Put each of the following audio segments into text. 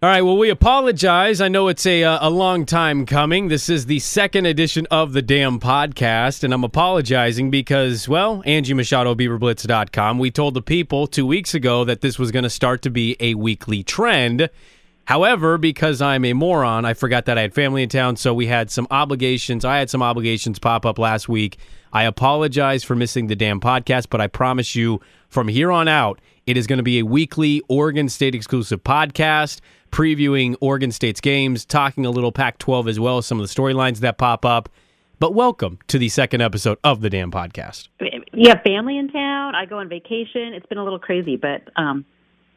All right. Well, we apologize. I know it's a uh, a long time coming. This is the second edition of the Dam podcast, and I'm apologizing because, well, Angie Machado, BeaverBlitz.com, we told the people two weeks ago that this was going to start to be a weekly trend. However, because I'm a moron, I forgot that I had family in town, so we had some obligations. I had some obligations pop up last week. I apologize for missing the Dam podcast, but I promise you from here on out, it is going to be a weekly Oregon State exclusive podcast previewing Oregon State's games, talking a little Pac 12 as well as some of the storylines that pop up. But welcome to the second episode of the Dam podcast. You have family in town. I go on vacation. It's been a little crazy, but um,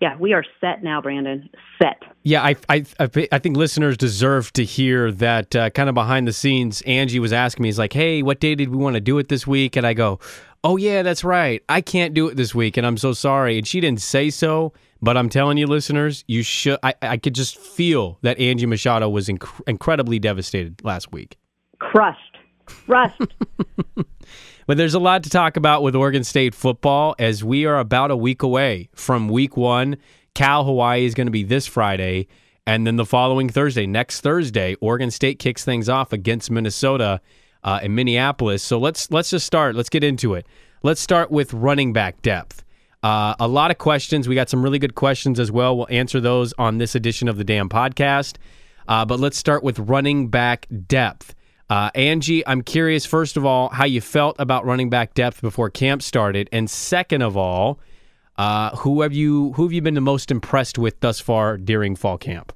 yeah, we are set now, Brandon. Set. Yeah, I I, I think listeners deserve to hear that uh, kind of behind the scenes. Angie was asking me, "He's like, hey, what day did we want to do it this week?" And I go, "Oh yeah, that's right. I can't do it this week, and I'm so sorry." And she didn't say so, but I'm telling you, listeners, you should. I, I could just feel that Angie Machado was inc- incredibly devastated last week. Crushed, crushed. but there's a lot to talk about with Oregon State football as we are about a week away from Week One. Cal Hawaii is going to be this Friday, and then the following Thursday, next Thursday, Oregon State kicks things off against Minnesota uh, in Minneapolis. So let's let's just start. Let's get into it. Let's start with running back depth. Uh, a lot of questions. We got some really good questions as well. We'll answer those on this edition of the Dam podcast. Uh, but let's start with running back depth. Uh, Angie, I'm curious, first of all, how you felt about running back depth before camp started. And second of all, uh, who have you who have you been the most impressed with thus far during fall camp?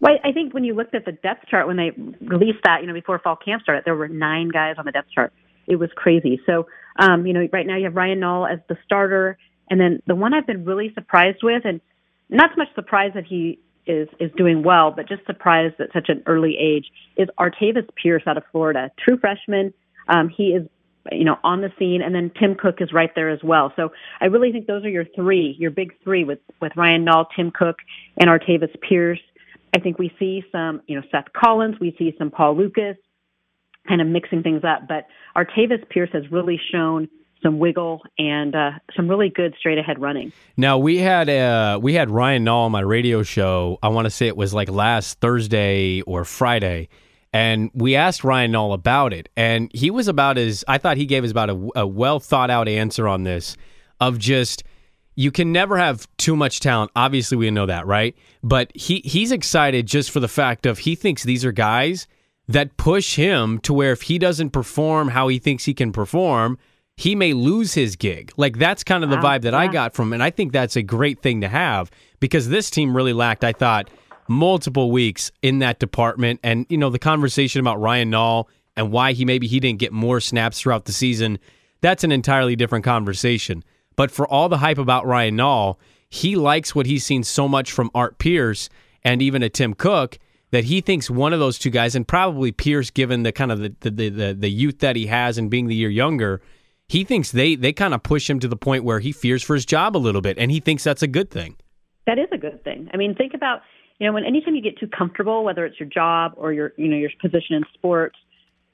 Well, I think when you looked at the depth chart when they released that, you know, before fall camp started, there were nine guys on the depth chart. It was crazy. So, um, you know, right now you have Ryan Nall as the starter. And then the one I've been really surprised with, and not so much surprised that he is is doing well, but just surprised at such an early age, is Artavis Pierce out of Florida, true freshman. Um, he is, you know, on the scene, and then Tim Cook is right there as well. So I really think those are your three, your big three with with Ryan Nall, Tim Cook, and Artavis Pierce. I think we see some, you know, Seth Collins, we see some Paul Lucas, kind of mixing things up, but Artavis Pierce has really shown some wiggle and uh, some really good straight ahead running. Now we had uh, we had Ryan Nall on my radio show. I want to say it was like last Thursday or Friday, and we asked Ryan Nall about it, and he was about as I thought he gave us about a, a well thought out answer on this of just you can never have too much talent. Obviously, we know that, right? But he he's excited just for the fact of he thinks these are guys that push him to where if he doesn't perform how he thinks he can perform he may lose his gig. Like that's kind of the wow, vibe that yeah. I got from, and I think that's a great thing to have because this team really lacked. I thought multiple weeks in that department, and you know the conversation about Ryan Nall and why he maybe he didn't get more snaps throughout the season. That's an entirely different conversation. But for all the hype about Ryan Nall, he likes what he's seen so much from Art Pierce and even a Tim Cook that he thinks one of those two guys, and probably Pierce, given the kind of the the, the, the youth that he has and being the year younger he thinks they they kind of push him to the point where he fears for his job a little bit, and he thinks that's a good thing. That is a good thing. I mean, think about you know when anytime you get too comfortable, whether it's your job or your you know your position in sports,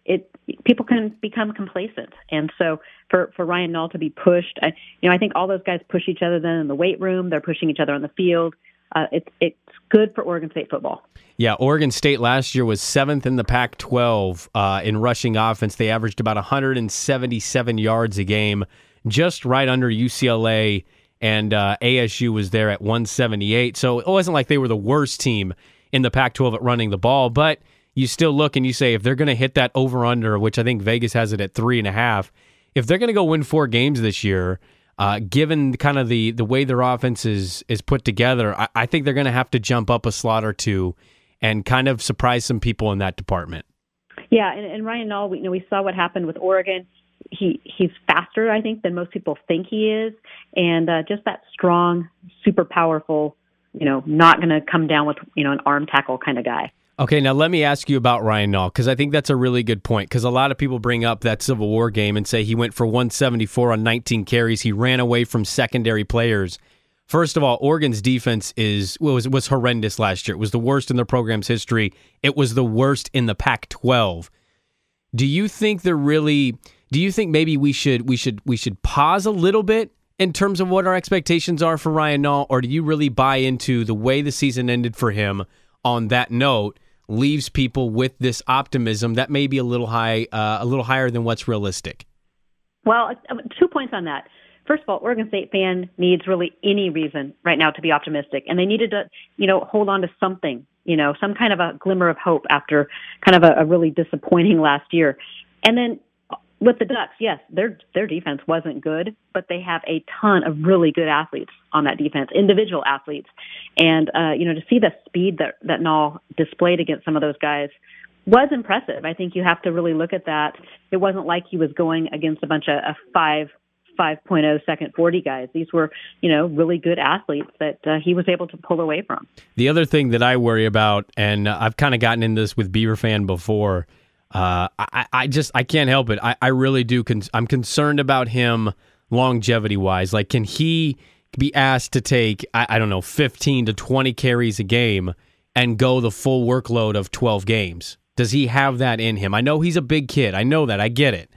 it people can become complacent. And so for for Ryan Nall to be pushed, I, you know I think all those guys push each other. Then in the weight room, they're pushing each other on the field. Uh, it's it's good for Oregon State football. Yeah, Oregon State last year was seventh in the Pac 12 uh, in rushing offense. They averaged about 177 yards a game, just right under UCLA, and uh, ASU was there at 178. So it wasn't like they were the worst team in the Pac 12 at running the ball, but you still look and you say if they're going to hit that over under, which I think Vegas has it at three and a half, if they're going to go win four games this year, uh, given kind of the the way their offense is is put together, I, I think they're going to have to jump up a slot or two and kind of surprise some people in that department. Yeah, and, and Ryan Nall, we, you know, we saw what happened with Oregon. He he's faster, I think, than most people think he is, and uh, just that strong, super powerful, you know, not going to come down with you know an arm tackle kind of guy. Okay, now let me ask you about Ryan Nall because I think that's a really good point. Because a lot of people bring up that Civil War game and say he went for 174 on 19 carries. He ran away from secondary players. First of all, Oregon's defense is was was horrendous last year. It was the worst in the program's history. It was the worst in the Pac-12. Do you think they're really? Do you think maybe we should we should we should pause a little bit in terms of what our expectations are for Ryan Nall, or do you really buy into the way the season ended for him on that note? Leaves people with this optimism that may be a little high, uh, a little higher than what's realistic. Well, uh, two points on that. First of all, Oregon State fan needs really any reason right now to be optimistic, and they needed to, you know, hold on to something, you know, some kind of a glimmer of hope after kind of a, a really disappointing last year. And then with the Ducks, yes, their their defense wasn't good, but they have a ton of really good athletes on that defense, individual athletes, and uh, you know to see the speed that that Nall displayed against some of those guys was impressive. I think you have to really look at that. It wasn't like he was going against a bunch of, of five 5.0 second 40 guys. These were, you know, really good athletes that uh, he was able to pull away from. The other thing that I worry about, and I've kind of gotten in this with Beaver fan before, uh, I, I, just I can't help it. I, I really do. Con- I'm concerned about him longevity wise. Like, can he be asked to take I, I don't know 15 to 20 carries a game and go the full workload of 12 games? Does he have that in him? I know he's a big kid. I know that. I get it.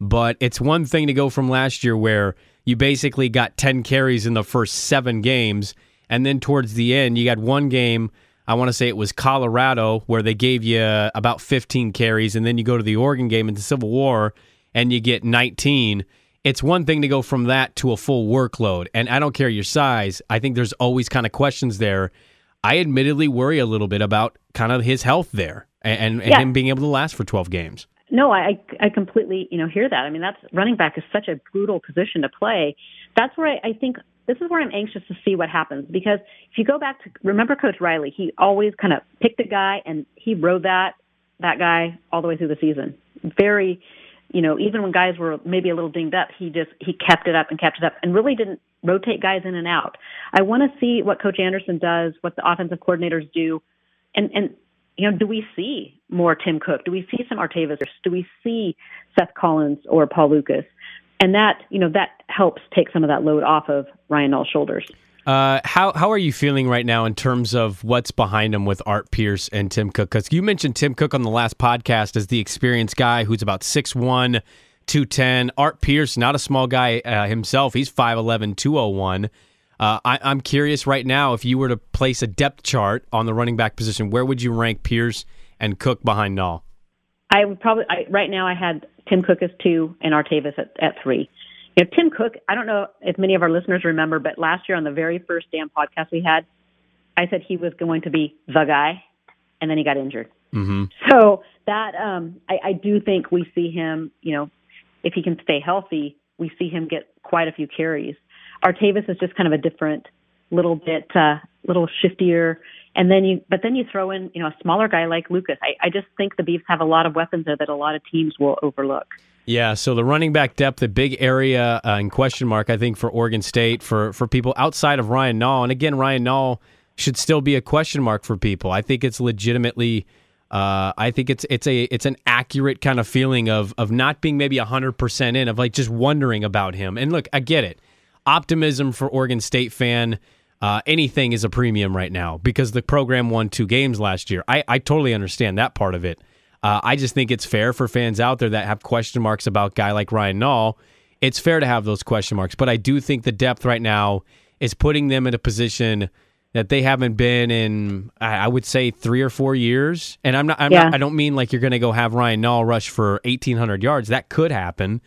But it's one thing to go from last year where you basically got 10 carries in the first seven games. And then towards the end, you got one game I want to say it was Colorado where they gave you about 15 carries, and then you go to the Oregon game in the Civil War and you get 19. It's one thing to go from that to a full workload, and I don't care your size. I think there's always kind of questions there. I admittedly worry a little bit about kind of his health there and, and, yeah. him being able to last for 12 games. No, I I completely you know hear that. I mean that's running back is such a brutal position to play. That's where I, I think this is where I'm anxious to see what happens because if you go back to remember Coach Riley, he always kind of picked a guy and he rode that that guy all the way through the season. Very, you know, even when guys were maybe a little dinged up, he just he kept it up and kept it up and really didn't rotate guys in and out. I want to see what Coach Anderson does, what the offensive coordinators do, and and you know, do we see more Tim Cook? Do we see some Artavis? Do we see Seth Collins or Paul Lucas? And that you know that helps take some of that load off of Ryan Nall's shoulders. Uh, how how are you feeling right now in terms of what's behind him with Art Pierce and Tim Cook? Because you mentioned Tim Cook on the last podcast as the experienced guy who's about 6'1", 210. Art Pierce, not a small guy uh, himself. He's 5'11", 201. Uh, I, I'm curious right now if you were to place a depth chart on the running back position, where would you rank Pierce and Cook behind Nall? I would probably I, right now I had Tim Cook is two and Artavis at, at three. You know, Tim Cook, I don't know if many of our listeners remember, but last year on the very first Dam podcast we had, I said he was going to be the guy, and then he got injured. Mm-hmm. So that um, I, I do think we see him. You know, if he can stay healthy, we see him get quite a few carries. Artavis is just kind of a different, little bit, uh, little shiftier. And then you, but then you throw in, you know, a smaller guy like Lucas. I, I just think the Beavs have a lot of weapons there that a lot of teams will overlook. Yeah, so the running back depth, a big area uh, in question mark, I think, for Oregon State, for for people outside of Ryan Nall. And again, Ryan Nall should still be a question mark for people. I think it's legitimately. Uh, I think it's it's a it's an accurate kind of feeling of of not being maybe hundred percent in, of like just wondering about him. And look, I get it. Optimism for Oregon State fan uh, anything is a premium right now because the program won two games last year. I, I totally understand that part of it. Uh, I just think it's fair for fans out there that have question marks about a guy like Ryan Nall. It's fair to have those question marks, but I do think the depth right now is putting them in a position that they haven't been in. I would say three or four years. And I'm not. I'm yeah. not I don't mean like you're going to go have Ryan Nall rush for 1,800 yards. That could happen,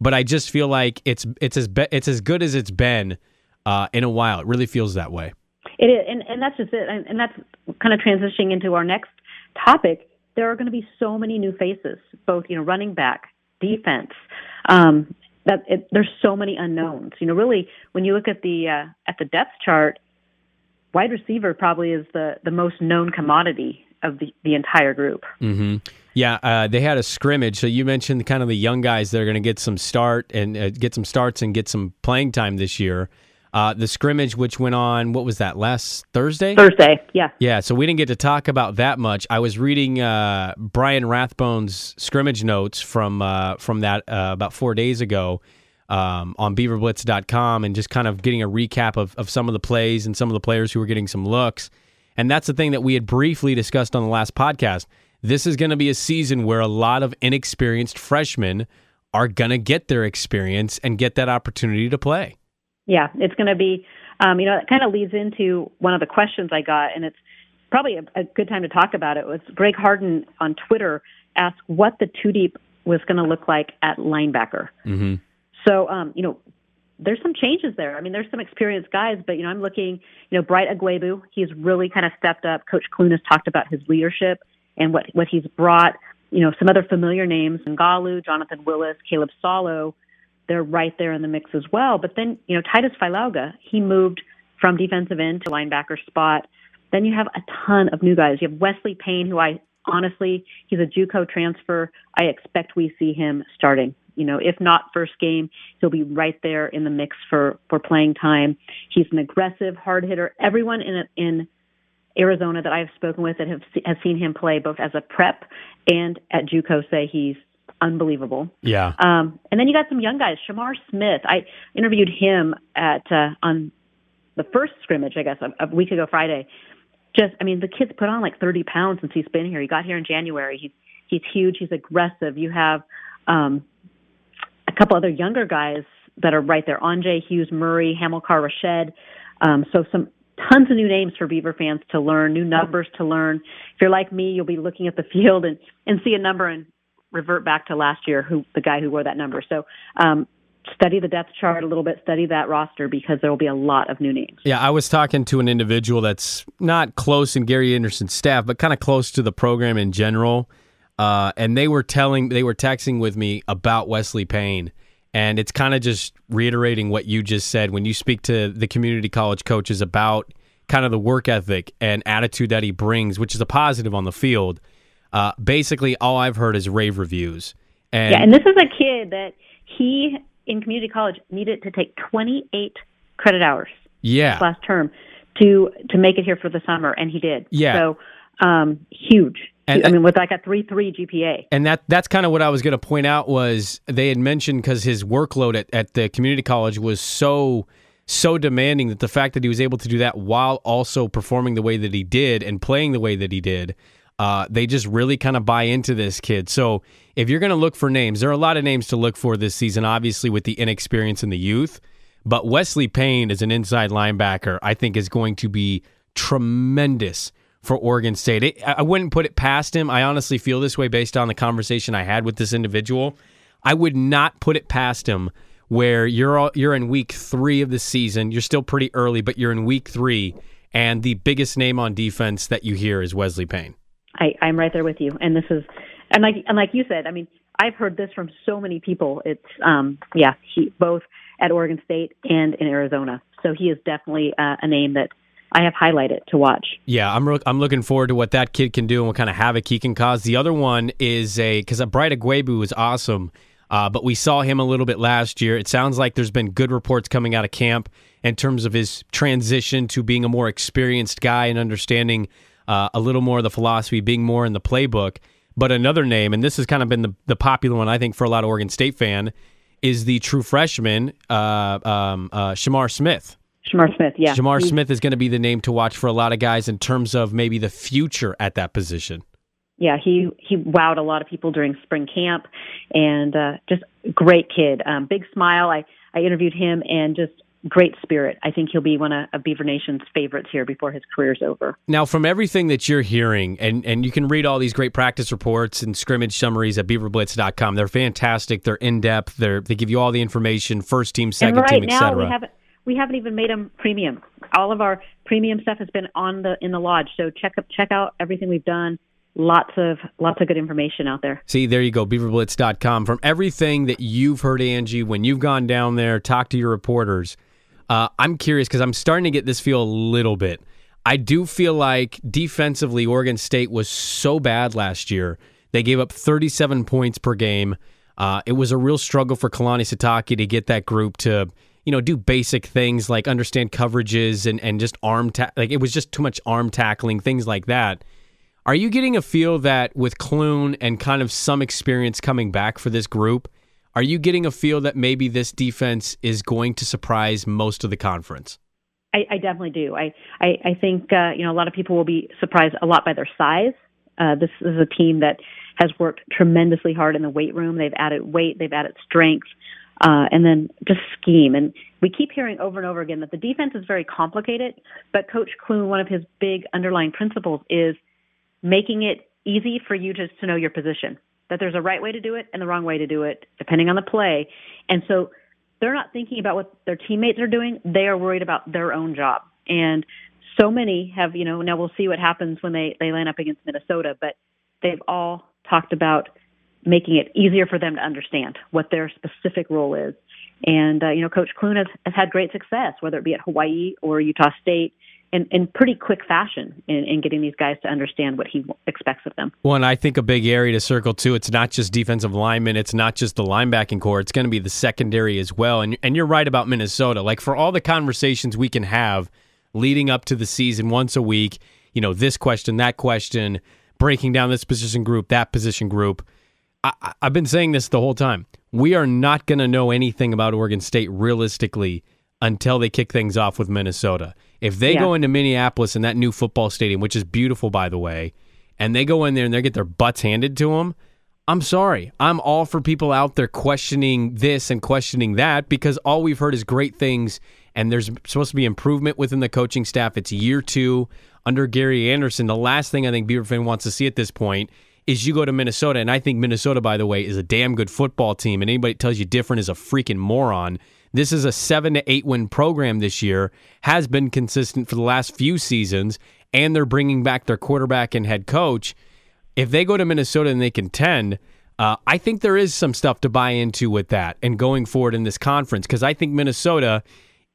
but I just feel like it's it's as be, it's as good as it's been uh, in a while. It really feels that way. It is, and, and that's just it. And, and that's kind of transitioning into our next topic. There are going to be so many new faces, both you know, running back, defense. Um, that it, there's so many unknowns. You know, really, when you look at the uh, at the depth chart, wide receiver probably is the the most known commodity of the the entire group. Mm-hmm. Yeah, uh, they had a scrimmage. So you mentioned kind of the young guys that are going to get some start and uh, get some starts and get some playing time this year. Uh, the scrimmage, which went on, what was that, last Thursday? Thursday, yeah. Yeah, so we didn't get to talk about that much. I was reading uh, Brian Rathbone's scrimmage notes from uh, from that uh, about four days ago um, on beaverblitz.com and just kind of getting a recap of, of some of the plays and some of the players who were getting some looks. And that's the thing that we had briefly discussed on the last podcast. This is going to be a season where a lot of inexperienced freshmen are going to get their experience and get that opportunity to play. Yeah, it's going to be, um, you know, it kind of leads into one of the questions I got, and it's probably a, a good time to talk about it. Was Greg Harden on Twitter asked what the two deep was going to look like at linebacker. Mm-hmm. So, um, you know, there's some changes there. I mean, there's some experienced guys, but you know, I'm looking, you know, Bright Ugwoegbu, he's really kind of stepped up. Coach Clune has talked about his leadership and what what he's brought. You know, some other familiar names, Ngalu, Jonathan Willis, Caleb Saulo, they're right there in the mix as well. But then, you know, Titus Failaga, he moved from defensive end to linebacker spot. Then you have a ton of new guys. You have Wesley Payne, who I honestly, he's a JUCO transfer. I expect we see him starting. You know, if not first game, he'll be right there in the mix for for playing time. He's an aggressive, hard hitter. Everyone in in Arizona that I've spoken with that have has seen him play both as a prep and at JUCO say he's unbelievable. Yeah. Um, and then you got some young guys. Shamar Smith. I interviewed him at uh, on the first scrimmage, I guess, a, a week ago Friday. Just, I mean, the kid's put on like 30 pounds since he's been here. He got here in January. He's he's huge. He's aggressive. You have um, a couple other younger guys that are right there: Anjay Hughes, Murray, Hamilcar Rashed. Um, so some tons of new names for Beaver fans to learn, new numbers to learn. If you're like me, you'll be looking at the field and and see a number and revert back to last year, who the guy who wore that number. So. Um, study the depth chart a little bit, study that roster because there will be a lot of new names. Yeah, I was talking to an individual that's not close in Gary Anderson's staff, but kind of close to the program in general. Uh, and they were telling, they were texting with me about Wesley Payne. And it's kind of just reiterating what you just said when you speak to the community college coaches about kind of the work ethic and attitude that he brings, which is a positive on the field. Uh, basically, all I've heard is rave reviews. And yeah, and this is a kid that he in community college needed to take 28 credit hours. Yeah. Last term to to make it here for the summer, and he did. Yeah. So um, huge. And- I mean, with like a three three GPA. And that that's kind of what I was going to point out was they had mentioned because his workload at, at the community college was so so demanding that the fact that he was able to do that while also performing the way that he did and playing the way that he did, uh, they just really kind of buy into this kid. So if you're going to look for names, there are a lot of names to look for this season, obviously with the inexperience and the youth. But Wesley Payne as an inside linebacker, I think, is going to be tremendous for Oregon State. It, I wouldn't put it past him. I honestly feel this way based on the conversation I had with this individual. I would not put it past him where you're all, you're in week three of the season. You're still pretty early, but you're in week three, and the biggest name on defense that you hear is Wesley Payne. I, I'm right there with you, and this is, and like and like you said, I mean, I've heard this from so many people. It's um, yeah, he both at Oregon State and in Arizona. So he is definitely uh, a name that I have highlighted to watch. Yeah, I'm I'm looking forward to what that kid can do and what kind of havoc he can cause. The other one is a because Bright Ugwoegbu is awesome, uh, but we saw him a little bit last year. It sounds like there's been good reports coming out of camp in terms of his transition to being a more experienced guy and understanding uh, a little more of the philosophy, being more in the playbook. But another name, and this has kind of been the, the popular one, I think, for a lot of Oregon State fan, is the true freshman, uh, um, uh, Shamar Smith. Shamar Smith, yeah. Shamar Smith is going to be the name to watch for a lot of guys in terms of maybe the future at that position. yeah, he he wowed a lot of people during spring camp, and uh, just great kid. Um, big smile. I I interviewed him, and just great spirit. I think he'll be one of, of Beaver Nation's favorites here before his career's over. Now, from everything that you're hearing, and, and you can read all these great practice reports and scrimmage summaries at beaverblitz.com. They're fantastic. They're in depth. They're they give you all the information, first team, second right team, now we etc. haven't we haven't even made them premium. All of our premium stuff has been on the in the lodge. So check up check out everything we've done. Lots of lots of good information out there. See, there you go, beaverblitz.com. From everything that you've heard, Angie, when you've gone down there, talk to your reporters, uh, I'm curious because I'm starting to get this feel a little bit. I do feel like defensively, Oregon State was so bad last year. They gave up 37 points per game. Uh, it was a real struggle for Kalani Sitake to get that group to, you know, do basic things like understand coverages and, and just arm ta- like it was just too much arm tackling, things like that. Are you getting a feel that with Clune and kind of some experience coming back for this group, are you getting a feel that maybe this defense is going to surprise most of the conference? I, I definitely do. I I, I think uh, you know a lot of people will be surprised a lot by their size. Uh, this is a team that has worked tremendously hard in the weight room. They've added weight. They've added strength. uh, and then just scheme. And we keep hearing over and over again that the defense is very complicated, but Coach Clune, one of his big underlying principles is making it easy for you just to know your position. That there's a right way to do it and the wrong way to do it, depending on the play. And so they're not thinking about what their teammates are doing. They are worried about their own job. And so many have, you know, now we'll see what happens when they, they line up against Minnesota, but they've all talked about making it easier for them to understand what their specific role is. And, uh, you know, Coach Clune has, has had great success, whether it be at Hawaii or Utah State in, in pretty quick fashion in, in getting these guys to understand what he expects of them. Well, and I think a big area to circle too. It's not just defensive linemen. It's not just the linebacking core. It's going to be the secondary as well. And and you're right about Minnesota. Like for all the conversations we can have leading up to the season once a week, you know, this question, that question, breaking down this position group, that position group. I, I've been saying this the whole time. We are not going to know anything about Oregon State realistically until they kick things off with Minnesota. If they yeah. go into Minneapolis in that new football stadium, which is beautiful by the way, and they go in there and they get their butts handed to them, I'm sorry. I'm all for people out there questioning this and questioning that because all we've heard is great things and there's supposed to be improvement within the coaching staff. It's year 2 under Gary Anderson. The last thing I think Beaver fan wants to see at this point is you go to Minnesota and I think Minnesota by the way is a damn good football team and anybody tells you different is a freaking moron this is a seven to eight win program this year, has been consistent for the last few seasons, and they're bringing back their quarterback and head coach. If they go to Minnesota and they contend, uh, I think there is some stuff to buy into with that and going forward in this conference because I think Minnesota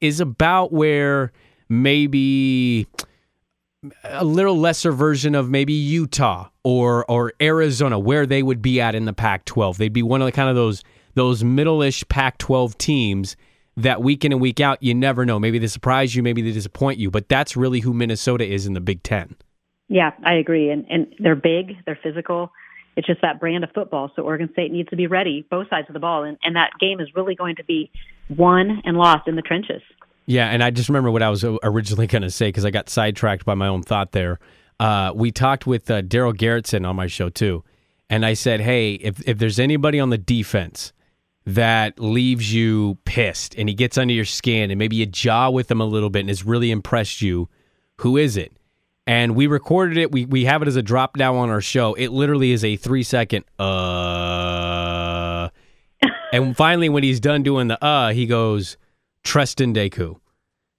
is about where maybe a little lesser version of maybe Utah or or Arizona, where they would be at in the Pac-12. They'd be one of the kind of those those middle-ish Pac-12 teams that week in and week out, you never know. Maybe they surprise you, maybe they disappoint you, but that's really who Minnesota is in the Big Ten. Yeah, I agree. And and they're big, they're physical. It's just that brand of football. So Oregon State needs to be ready, both sides of the ball, and, and that game is really going to be won and lost in the trenches. Yeah, and I just remember what I was originally going to say because I got sidetracked by my own thought there. Uh, we talked with uh, Darell Garretson on my show too, and I said, "Hey, if if there's anybody on the defense that leaves you pissed and he gets under your skin and maybe you jaw with him a little bit and has really impressed you, who is it? And we recorded it. We we have it as a drop down on our show. It literally is a three second uh and finally when he's done doing the uh, he goes, Treston Decoud.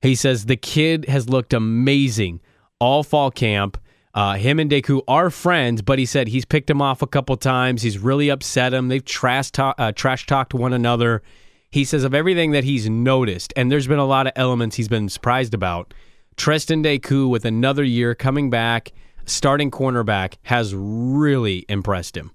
He says the kid has looked amazing all fall camp. Uh, him and Decoud are friends, but he said he's picked him off a couple times. He's really upset him. They've trash, talk, uh, trash talked one another. He says of everything that he's noticed, and there's been a lot of elements he's been surprised about. Treston Decoud, with another year coming back, starting cornerback, has really impressed him.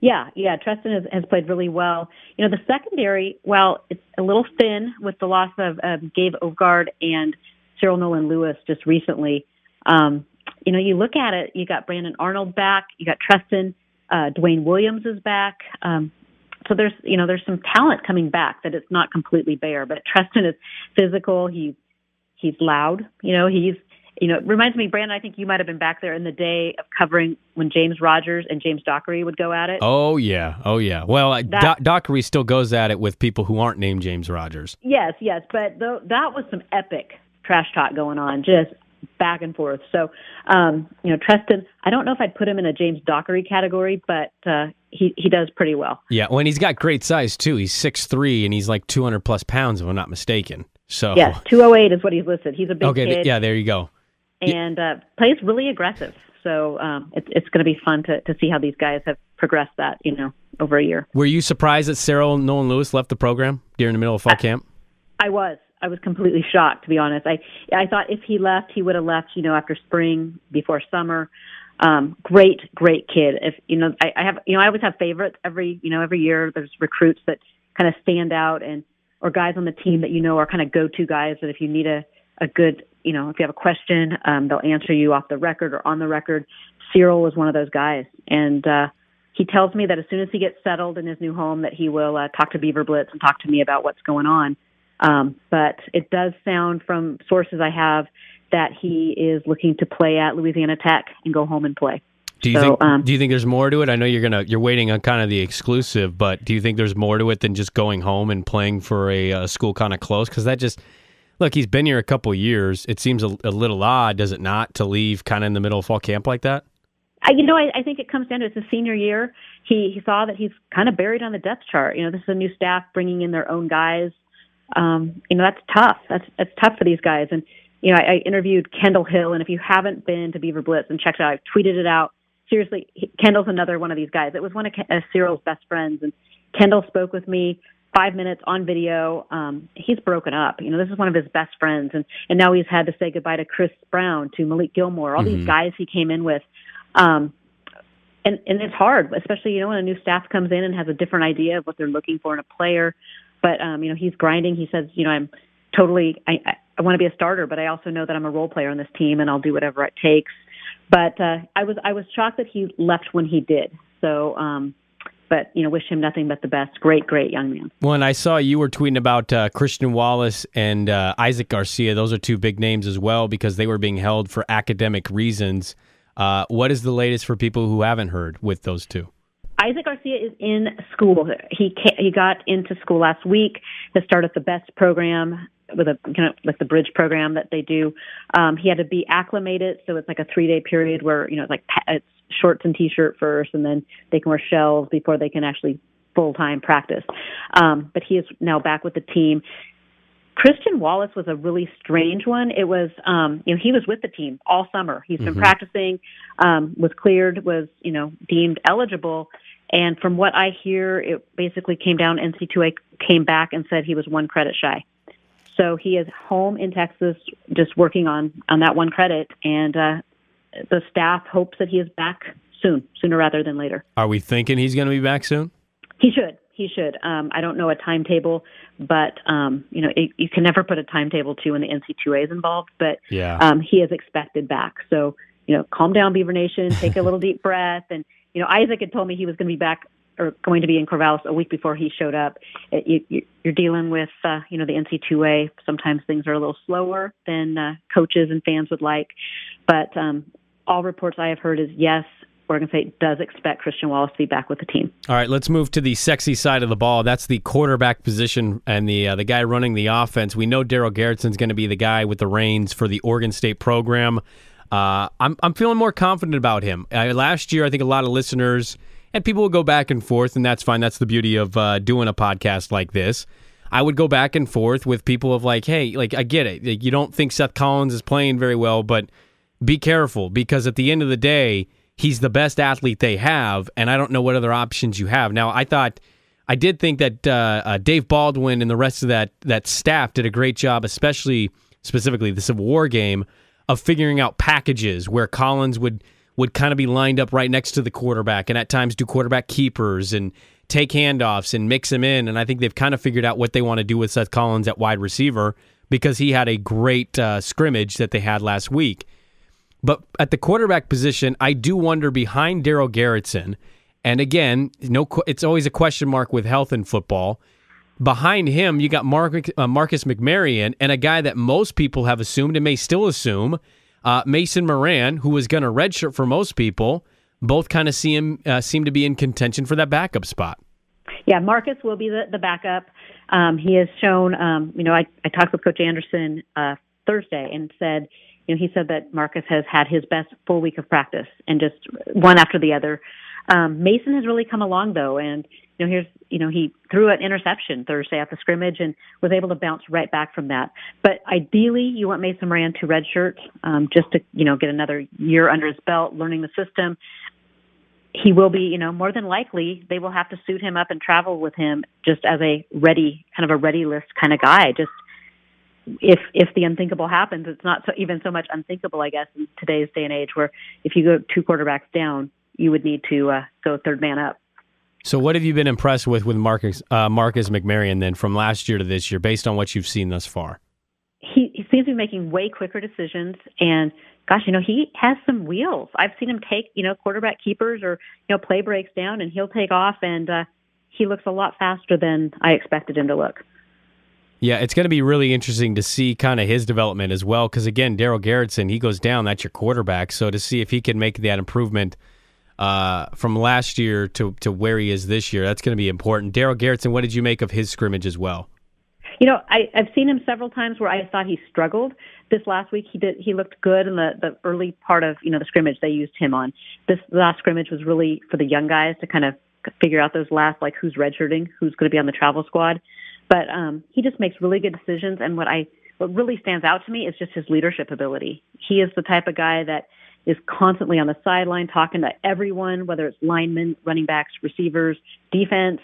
Yeah, yeah, Treston has, has played really well. You know, the secondary, well, it's a little thin with the loss of Gabe Ovgard and Cyril Noland-Lewis just recently. Um, you know, you look at it, you got Brandon Arnold back, you got Treston, uh, Dwayne Williams is back. Um, so there's, you know, there's some talent coming back that it's not completely bare, but Treston is physical. He's, he's loud, you know, he's, you know, it reminds me, Brandon, I think you might have been back there in the day of covering when James Rogers and James Dockery would go at it. Oh, yeah. Oh, yeah. Well, that, Do- Dockery still goes at it with people who aren't named James Rogers. Yes, yes. But th- that was some epic trash talk going on. Just back and forth. So, um, you know, Treston, I don't know if I'd put him in a James Dockery category, but uh, he he does pretty well. Yeah, well, and he's got great size too. He's six three and he's like two hundred plus pounds, if I'm not mistaken. So yes, two oh eight is what he's listed. He's a big okay, kid. yeah, there you go. And uh, plays really aggressive. So um, it's it's going to be fun to to see how these guys have progressed that you know over a year. Were you surprised that Cyril Noland-Lewis left the program during the middle of fall I, camp? I was. I was completely shocked to be honest. I I thought if he left, he would have left, you know, after spring, before summer. Um, great, great kid. If you know, I, I have, you know, I always have favorites every, you know, every year. There's recruits that kind of stand out, and or guys on the team that you know are kind of go-to guys that if you need a a good, you know, if you have a question, um, they'll answer you off the record or on the record. Cyril was one of those guys, and uh, he tells me that as soon as he gets settled in his new home, that he will uh, talk to Beaver Blitz and talk to me about what's going on. Um, but it does sound from sources I have that he is looking to play at Louisiana Tech and go home and play. Do you so, think? um, do you think there's more to it? I know you're gonna you're waiting on kind of the exclusive, but do you think there's more to it than just going home and playing for a, a school kind of close? Because that just look, he's been here a couple years. It seems a, a little odd, does it not, to leave kind of in the middle of fall camp like that? I, you know, I, I think it comes down to it's his senior year. He he saw that he's kind of buried on the depth chart. You know, this is a new staff bringing in their own guys. Um, you know, that's tough. That's that's tough for these guys. And you know, I, I interviewed Kendall Hill, and if you haven't been to Beaver Blitz and checked it out, I've tweeted it out. Seriously, he, Kendall's another one of these guys. It was one of uh, Cyril's best friends, and Kendall spoke with me five minutes on video. Um, he's broken up. You know, this is one of his best friends, and and now he's had to say goodbye to Chris Brown, to Malik Gilmore, all Mhm. these guys he came in with. Um, and and it's hard, especially you know when a new staff comes in and has a different idea of what they're looking for in a player. But um, you know, he's grinding. He says, you know, I'm totally. I I, want to be a starter, but I also know that I'm a role player on this team, and I'll do whatever it takes. But uh, I was I was shocked that he left when he did. So. um but you know, wish him nothing but the best. Great, great young man. And I saw you were tweeting about uh, Christian Wallace and uh, Isaac Garcia. Those are two big names as well because they were being held for academic reasons. Uh, what is the latest for people who haven't heard with those two? Isaac Garcia is in school. He he got into school last week. Has started the best program with a kind of like the bridge program that they do. Um, he had to be acclimated, so it's like a three day period where you know it's like it's shorts and t-shirt first, and then they can wear shells before they can actually full time practice. Um, but he is now back with the team. Christian Wallace was a really strange one. It was, um, you know, he was with the team all summer. He's been Mhm. practicing, um, was cleared, was, you know, deemed eligible. And from what I hear, it basically came down. NC2A came back and said he was one credit shy. So he is home in Texas, just working on on that one credit, and uh, the staff hopes that he is back soon, sooner rather than later. Are we thinking he's going to be back soon? He should. He should. Um, I don't know a timetable, but um, you know, it, you can never put a timetable to when the NC2A is involved. But Yeah. um, he is expected back. So you know, calm down, Beaver Nation. Take a little deep breath. And you know, Isaac had told me he was going to be back or going to be in Corvallis a week before he showed up. It, you, you, you're dealing with uh, you know the NC2A. Sometimes things are a little slower than uh, coaches and fans would like, but um, all reports I have heard is yes. Oregon State does expect Christian Wallace to be back with the team. All right, let's move to the sexy side of the ball. That's the quarterback position and the uh, the guy running the offense. We know Darell Garretson's going to be the guy with the reins for the Oregon State program. Uh, I'm I'm feeling more confident about him. Last year, I think a lot of listeners and people will go back and forth, and that's fine. That's the beauty of uh, doing a podcast like this. I would go back and forth with people of like, hey, like I get it. Like, you don't think Seth Collins is playing very well, but be careful because at the end of the day, he's the best athlete they have, and I don't know what other options you have. Now, I thought, I did think that uh, uh, Dave Baldwin and the rest of that that staff did a great job, especially specifically the Civil War game, of figuring out packages where Collins would would kind of be lined up right next to the quarterback, and at times do quarterback keepers and take handoffs and mix him in. And I think they've kind of figured out what they want to do with Seth Collins at wide receiver because he had a great uh, scrimmage that they had last week. But at the quarterback position, I do wonder behind Darell Garretson, and again, no, it's always a question mark with health in football. Behind him, you got Mark, uh, Marcus McMaryion and a guy that most people have assumed and may still assume, uh, Mason Moran, who was going to redshirt for most people. Both kind of seem uh, seem to be in contention for that backup spot. Yeah, Marcus will be the, the backup. Um, he has shown, um, you know, I, I talked with Coach Anderson uh, Thursday and said, you know, he said that Marcus has had his best full week of practice and just one after the other. Um, Mason has really come along though, and you know, here's you know he threw an interception Thursday at the scrimmage and was able to bounce right back from that. But ideally, you want Mason Moran to redshirt um, just to you know get another year under his belt, learning the system. He will be, you know, more than likely they will have to suit him up and travel with him just as a ready, kind of a ready list kind of guy. Just if if the unthinkable happens, it's not so, even so much unthinkable, I guess, in today's day and age, where if you go two quarterbacks down, you would need to uh, go third man up. So, what have you been impressed with with Marcus uh, Marcus McMaryion then from last year to this year, based on what you've seen thus far? He, he seems to be making way quicker decisions, and gosh, you know, he has some wheels. I've seen him take, you know, quarterback keepers or you know play breaks down, and he'll take off, and uh, he looks a lot faster than I expected him to look. Yeah, it's going to be really interesting to see kind of his development as well. Because again, Darell Garretson, he goes down, that's your quarterback. So to see if he can make that improvement uh, from last year to to where he is this year. That's going to be important. Darell Garretson, what did you make of his scrimmage as well? You know, I, I've seen him several times where I thought he struggled. This last week, he did. He looked good in the the early part of you know the scrimmage they used him on. This last scrimmage was really for the young guys to kind of figure out those last like who's redshirting, who's going to be on the travel squad. But um, he just makes really good decisions. And what I what really stands out to me is just his leadership ability. He is the type of guy that is constantly on the sideline talking to everyone, whether it's linemen, running backs, receivers, defense.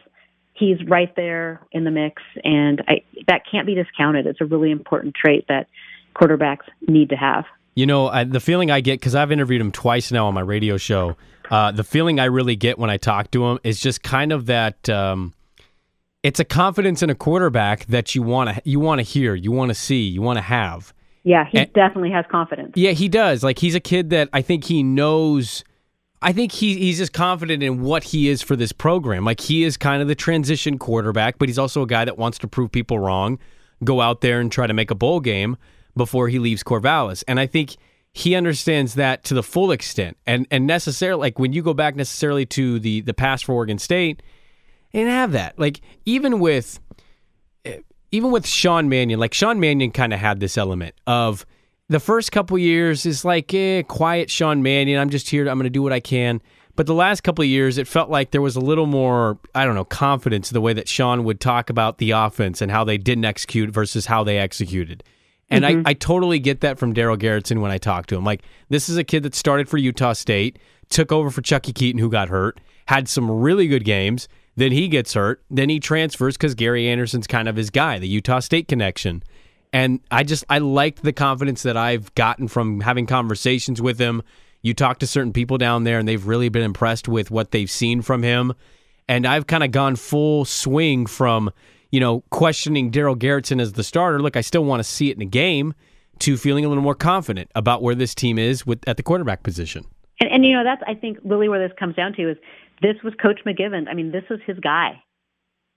He's right there in the mix, and I, that can't be discounted. It's a really important trait that quarterbacks need to have. You know, I, the feeling I get because I've interviewed him twice now on my radio show. Uh, the feeling I really get when I talk to him is just kind of that. Um, it's a confidence in a quarterback that you want to you want to hear, you want to see, you want to have. Yeah, he and, definitely has confidence. Yeah, he does. Like he's a kid that I think he knows. I think he he's just confident in what he is for this program. Like he is kind of the transition quarterback, but he's also a guy that wants to prove people wrong, go out there and try to make a bowl game before he leaves Corvallis. And I think he understands that to the full extent. And and necessarily like when you go back necessarily to the the past for Oregon State, they didn't have that. Like even with even with Sean Mannion, like Sean Mannion kind of had this element of the first couple years is like eh, quiet Sean Mannion. I'm just here. I'm going to do what I can. But the last couple of years, it felt like there was a little more, I don't know, confidence in the way that Sean would talk about the offense and how they didn't execute versus how they executed. And mm-hmm. I, I totally get that from Darell Garretson when I talk to him. Like, this is a kid that started for Utah State, took over for Chuckie Keeton, who got hurt, had some really good games, then he gets hurt. Then he transfers because Gary Anderson's kind of his guy, the Utah State connection. And I just, I liked the confidence that I've gotten from having conversations with him. You talk to certain people down there, and they've really been impressed with what they've seen from him. And I've kind of gone full swing from, you know, questioning Darell Garretson as the starter. Look, I still want to see it in a game to feeling a little more confident about where this team is with at the quarterback position. And, and you know, that's I think really where this comes down to is this was Coach McGivens. I mean, this is his guy.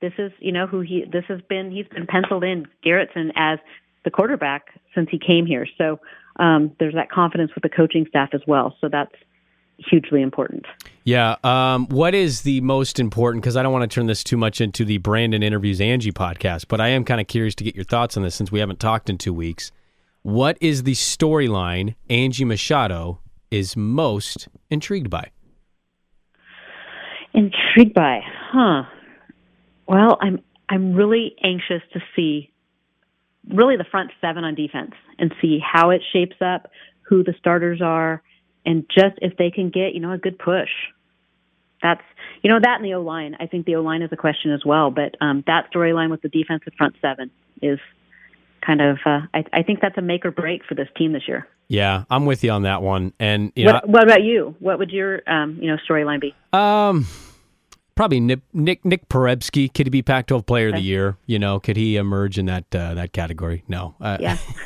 This is, you know, who he. This has been. He's been penciled in Garretson as the quarterback since he came here. So um, there's that confidence with the coaching staff as well. So that's hugely important. Yeah. Um, what is the most important? Because I don't want to turn this too much into the Brandon interviews Angie podcast, but I am kind of curious to get your thoughts on this since we haven't talked in two weeks. What is the storyline Angie Machado is most intrigued by? Intrigued by, huh? Well, I'm I'm really anxious to see really the front seven on defense and see how it shapes up, who the starters are, and just if they can get you know a good push. That's you know that and the O line. I think the O line is a question as well, but um, that storyline with the defensive front seven is kind of uh, I, I think that's a make or break for this team this year. Yeah, I'm with you on that one. And you what, know, what about you? What would your um, you know storyline be? Um, probably Nick Nick, Nick Porebski. Could he be Pac-12 Player okay. of the Year? You know, could he emerge in that uh, that category? No. Uh, yeah.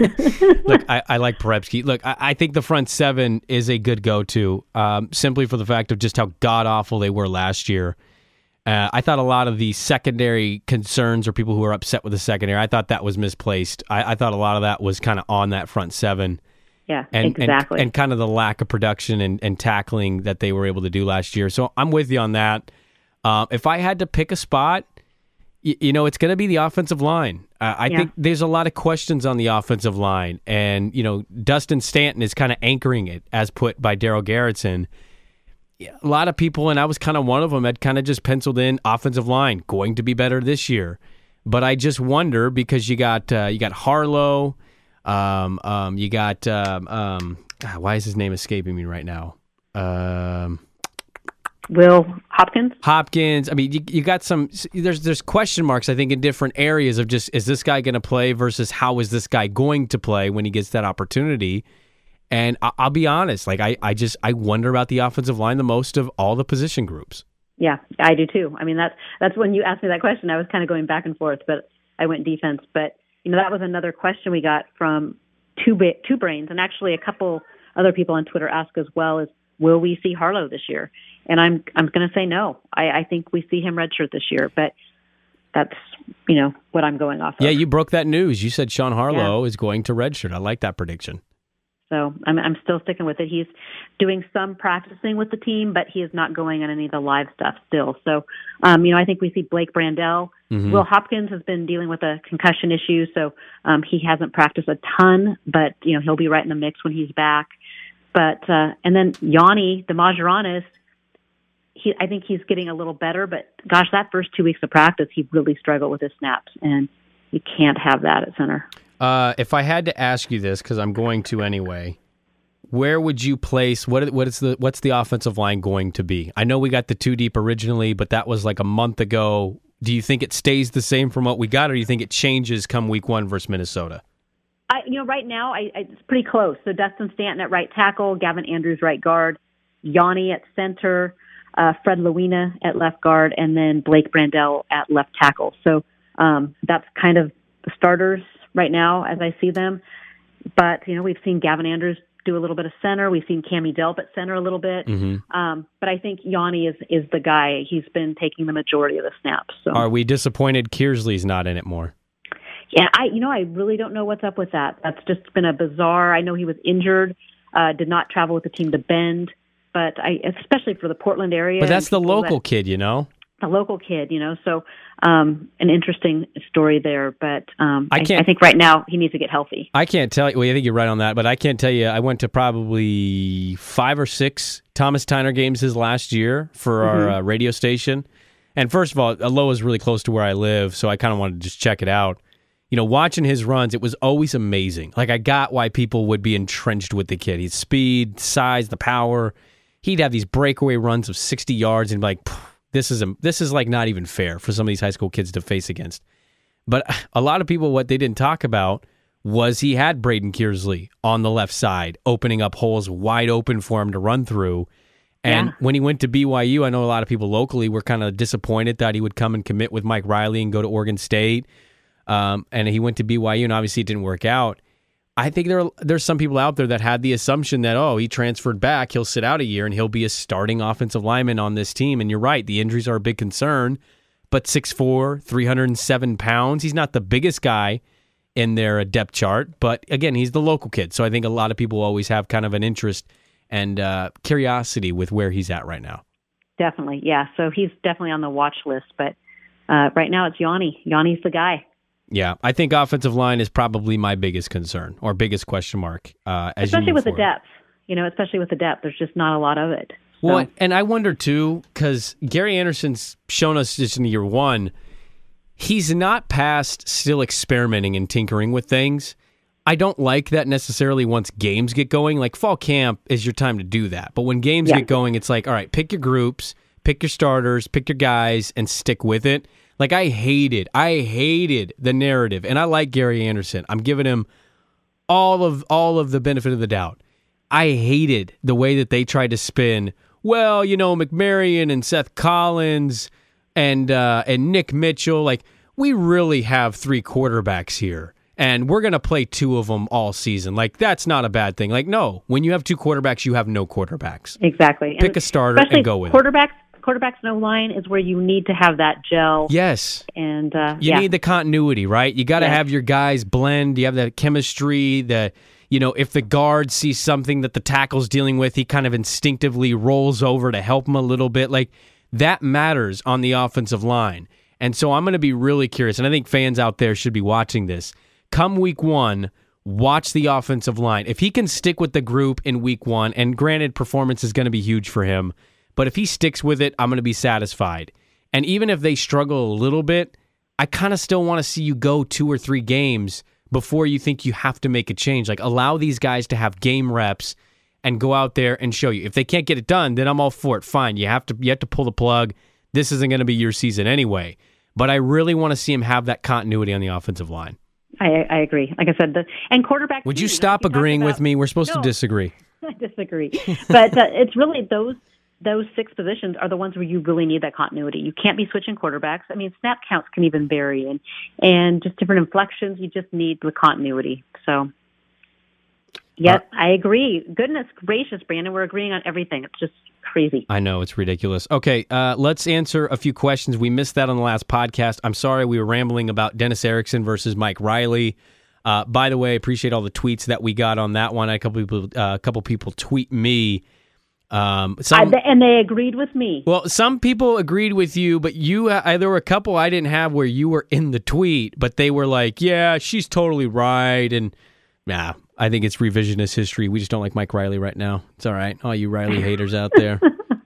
look, I, I, like Porebski. Look, I, I, think the front seven is a good go-to, um, simply for the fact of just how god awful they were last year. Uh, I thought a lot of the secondary concerns or people who are upset with the secondary, I thought that was misplaced. I, I thought a lot of that was kind of on that front seven. Yeah, and, exactly. And, and, kind of the lack of production and, and tackling that they were able to do last year. So I'm with you on that. Um, if I had to pick a spot, y- you know, it's going to be the offensive line. Uh, I yeah. think there's a lot of questions on the offensive line, and you know, Dustin Stanton is kind of anchoring it, as put by Darell Garretson. A lot of people, and I was kind of one of them, had kind of just penciled in offensive line going to be better this year. But I just wonder because you got uh, you got Harlow, um, um, you got um, um, why is his name escaping me right now? Um, Will Hopkins. Hopkins. I mean, you, you got some. There's there's question marks. I think in different areas of just is this guy going to play versus how is this guy going to play when he gets that opportunity. And I, will be honest, like I, I just I wonder about the offensive line the most of all the position groups. Yeah, I do too. I mean that's that's when you asked me that question. I was kind of going back and forth, but I went defense. But you know that was another question we got from two ba- two brains, and actually a couple other people on Twitter asked as well. Is will we see Harlow this year? And I'm I'm going to say no. I, I think we see him redshirt this year, but that's you know what I'm going off. Yeah, of. you broke that news. You said Sean Harlow yeah. is going to redshirt. I like that prediction. So I'm, I'm still sticking with it. He's doing some practicing with the team, but he is not going on any of the live stuff still. So, um, you know, I think we see Blake Brandel. Mhm. Will Hopkins has been dealing with a concussion issue, so um, he hasn't practiced a ton, but you know he'll be right in the mix when he's back. But uh, and then Yanni the Demogerontas, he I think he's getting a little better, but gosh, that first two weeks of practice, he really struggled with his snaps, and you can't have that at center. Uh, if I had to ask you this, because I'm going to anyway, where would you place what? What is the what's the offensive line going to be? I know we got the two deep originally, but that was like a month ago. Do you think it stays the same from what we got, or do you think it changes come week one versus Minnesota? I, you know, right now I, I, it's pretty close. So Dustin Stanton at right tackle, Gavin Andrews right guard, Yanni at center, uh, Fred Lauina at left guard, and then Blake Brandel at left tackle. So um, that's kind of the starters right now as I see them. But you know, we've seen Gavin Andrews do a little bit of center. We've seen Kammy Delp at center a little bit. Mm-hmm. Um, but I think Yanni is is the guy. He's been taking the majority of the snaps. So Are we disappointed Kearsley's not in it more? yeah, I you know I really don't know what's up with that. That's just been a bizarre. I know he was injured, uh, did not travel with the team to Bend, but I especially for the Portland area. But that's the local that- kid, you know. The local kid, you know. So um, an interesting story there, but um, I I, can't- I think right now he needs to get healthy. I can't tell you. Well, I think you're right on that, but I can't tell you. I went to probably five or six Thomas Tyner games his last year for our uh, radio station. And first of all, Aloha is really close to where I live, so I kind of wanted to just check it out. You know, watching his runs, it was always amazing. Like I got why people would be entrenched with the kid. His speed, size, the power. He'd have these breakaway runs of 60 yards and be like, "Phew, this is a, this is like not even fair for some of these high school kids to face against. But a lot of people, what they didn't talk about was he had Braden Kearsley on the left side, opening up holes wide open for him to run through. And Yeah. when he went to BYU, I know a lot of people locally were kind of disappointed that he would come and commit with Mike Riley and go to Oregon State. Um, and he went to BYU, and obviously it didn't work out. I think there there's some people out there that had the assumption that oh he transferred back he'll sit out a year and he'll be a starting offensive lineman on this team and you're right the injuries are a big concern but 6'4 307 pounds he's not the biggest guy in their depth chart but again he's the local kid so I think a lot of people always have kind of an interest and uh, curiosity with where he's at right now Definitely, yeah. So he's definitely on the watch list, but uh, right now it's Yanni. Yanni's the guy. Yeah I think offensive line is probably my biggest concern or biggest question mark uh, as especially with the depth. You know, especially with the depth, there's just not a lot of it. Well, and I wonder too, because Gary Andersen's shown us just in year one, he's not past still experimenting and tinkering with things. I don't like that necessarily once games get going. Like fall camp is your time to do that. But when games Yeah. get going, it's like, all right, pick your groups, pick your starters, pick your guys, and stick with it. Like I hated, I hated the narrative, and I like Gary Andersen. I'm giving him all of all of the benefit of the doubt. I hated the way that they tried to spin. Well, you know, McMaryion and Seth Collins and uh, and Nick Mitchell. Like we really have three quarterbacks here, and we're gonna play two of them all season. Like that's not a bad thing. Like no, when you have two quarterbacks, you have no quarterbacks. exactly. Pick And a starter and go with it. Quarterbacks. No line is where you need to have that gel. Yes. And uh, You yeah, need the continuity, right? You got to Yeah. have your guys blend. You have that chemistry. The you know, if the guard sees something that the tackle's dealing with, he kind of instinctively rolls over to help him a little bit. Like that matters on the offensive line. And so I'm going to be really curious, and I think fans out there should be watching this. Come week one, watch the offensive line. If he can stick with the group in week one, and granted, performance is going to be huge for him, but if he sticks with it, I'm going to be satisfied. And even if they struggle a little bit, I kind of still want to see you go two or three games before you think you have to make a change. Like allow these guys to have game reps and go out there and show you. If they can't get it done, then I'm all for it. Fine. You have to you have to pull the plug. This isn't going to be your season anyway. But I really want to see him have that continuity on the offensive line. I, I agree. Like I said, the and quarterback. Would you stop agreeing with me? We're supposed to disagree. I disagree, but uh, it's really those those six positions are the ones where you really need that continuity. You can't be switching quarterbacks. I mean, snap counts can even vary, and and just different inflections. You just need the continuity. So, yep, I agree. Goodness gracious, Brandon, we're agreeing on everything. It's just crazy. I know it's ridiculous. Okay, uh, let's answer a few questions. We missed that on the last podcast. I'm sorry we were rambling about Dennis Erickson versus Mike Riley. Uh, by the way, appreciate all the tweets that we got on that one. I a couple people, uh, a couple people tweet me. Um, some, I, and they agreed with me. well, some people agreed with you, but you uh, there were a couple I didn't have where you were in the tweet, but they were like, "Yeah, she's totally right," and nah, I think it's revisionist history. We just don't like Mike Riley right now. It's all right, all you Riley haters out there.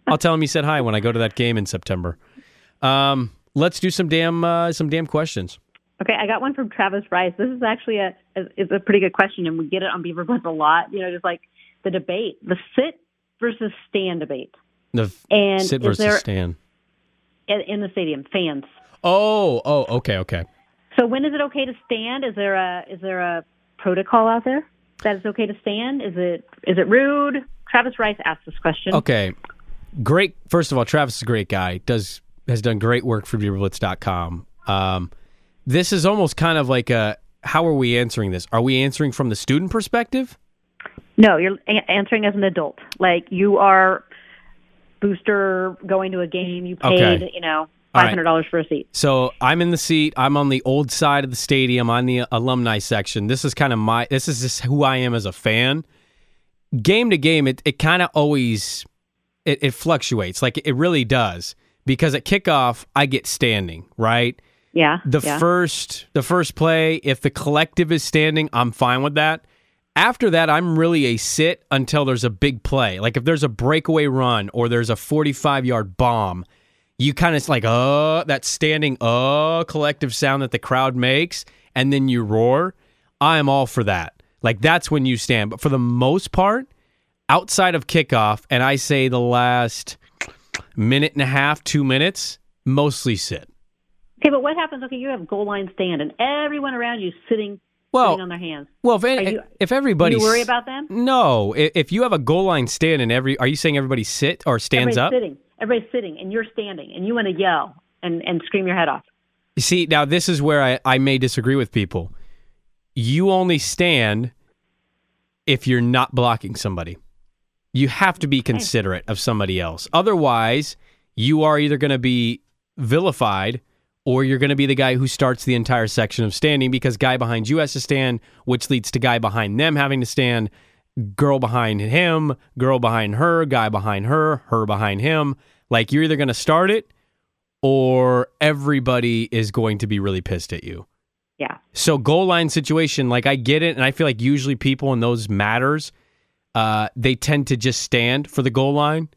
I'll tell him he said hi when I go to that game in September. Um, let's do some damn uh, some damn questions. Okay, I got one from Travis Rice. This is actually a is a pretty good question, and we get it on Beaver Blitz a lot. You know, just like the debate, the sit versus stand debate The And sit versus there- stand. in, in the stadium. Fans. Oh, oh, okay, okay. So when is it okay to stand? Is there a is there a protocol out there that it's okay to stand? Is it is it rude? Travis Rice asked this question. Okay. Great. First of all, Travis is a great guy. Does has done great work for BeaverBlitz.com. Um, this is almost kind of like a how are we answering this? Are we answering from the student perspective? No, you're a- answering as an adult. Like you are booster going to a game. You paid, Okay. you know, All five right. hundred dollars for a seat. So I'm in the seat. I'm on the old side of the stadium. on the alumni section. This is kind of my. This is just who I am as a fan. Game to game, it it kind of always it, it fluctuates. Like it really does because at kickoff I get standing right. Yeah. the yeah. first the first play if the collective is standing i'm fine with that after that i'm really a sit until there's a big play. Like if there's a breakaway run or there's a 45 yard bomb you kind of like uh that standing uh collective sound that the crowd makes and then you roar i am all for that. Like that's when you stand. But for the most part outside of kickoff and i say the last minute and a half two minutes mostly sit. Okay, but what happens? Okay, you have goal line stand, and everyone around you sitting Well, on their hands. Well, if, any, you- if everybody you worry about them? no, if you have a goal line stand and every, are you saying everybody sit or stands Everybody's up? sitting. Everybody's sitting, and you're standing, and you want to yell and and scream your head off. You See, now this is where I, I may disagree with people. You only stand if you're not blocking somebody. You have to be considerate of somebody else. Otherwise, you are either going to be vilified or you're going to be the guy who starts the entire section of standing because guy behind you has to stand, which leads to guy behind them having to stand, girl behind him, girl behind her, guy behind her, her behind him. Like you're either going to start it or everybody is going to be really pissed at you. Yeah. So goal line situation, like I get it, and I feel like usually people in those matters, uh, they tend to just stand for the goal line.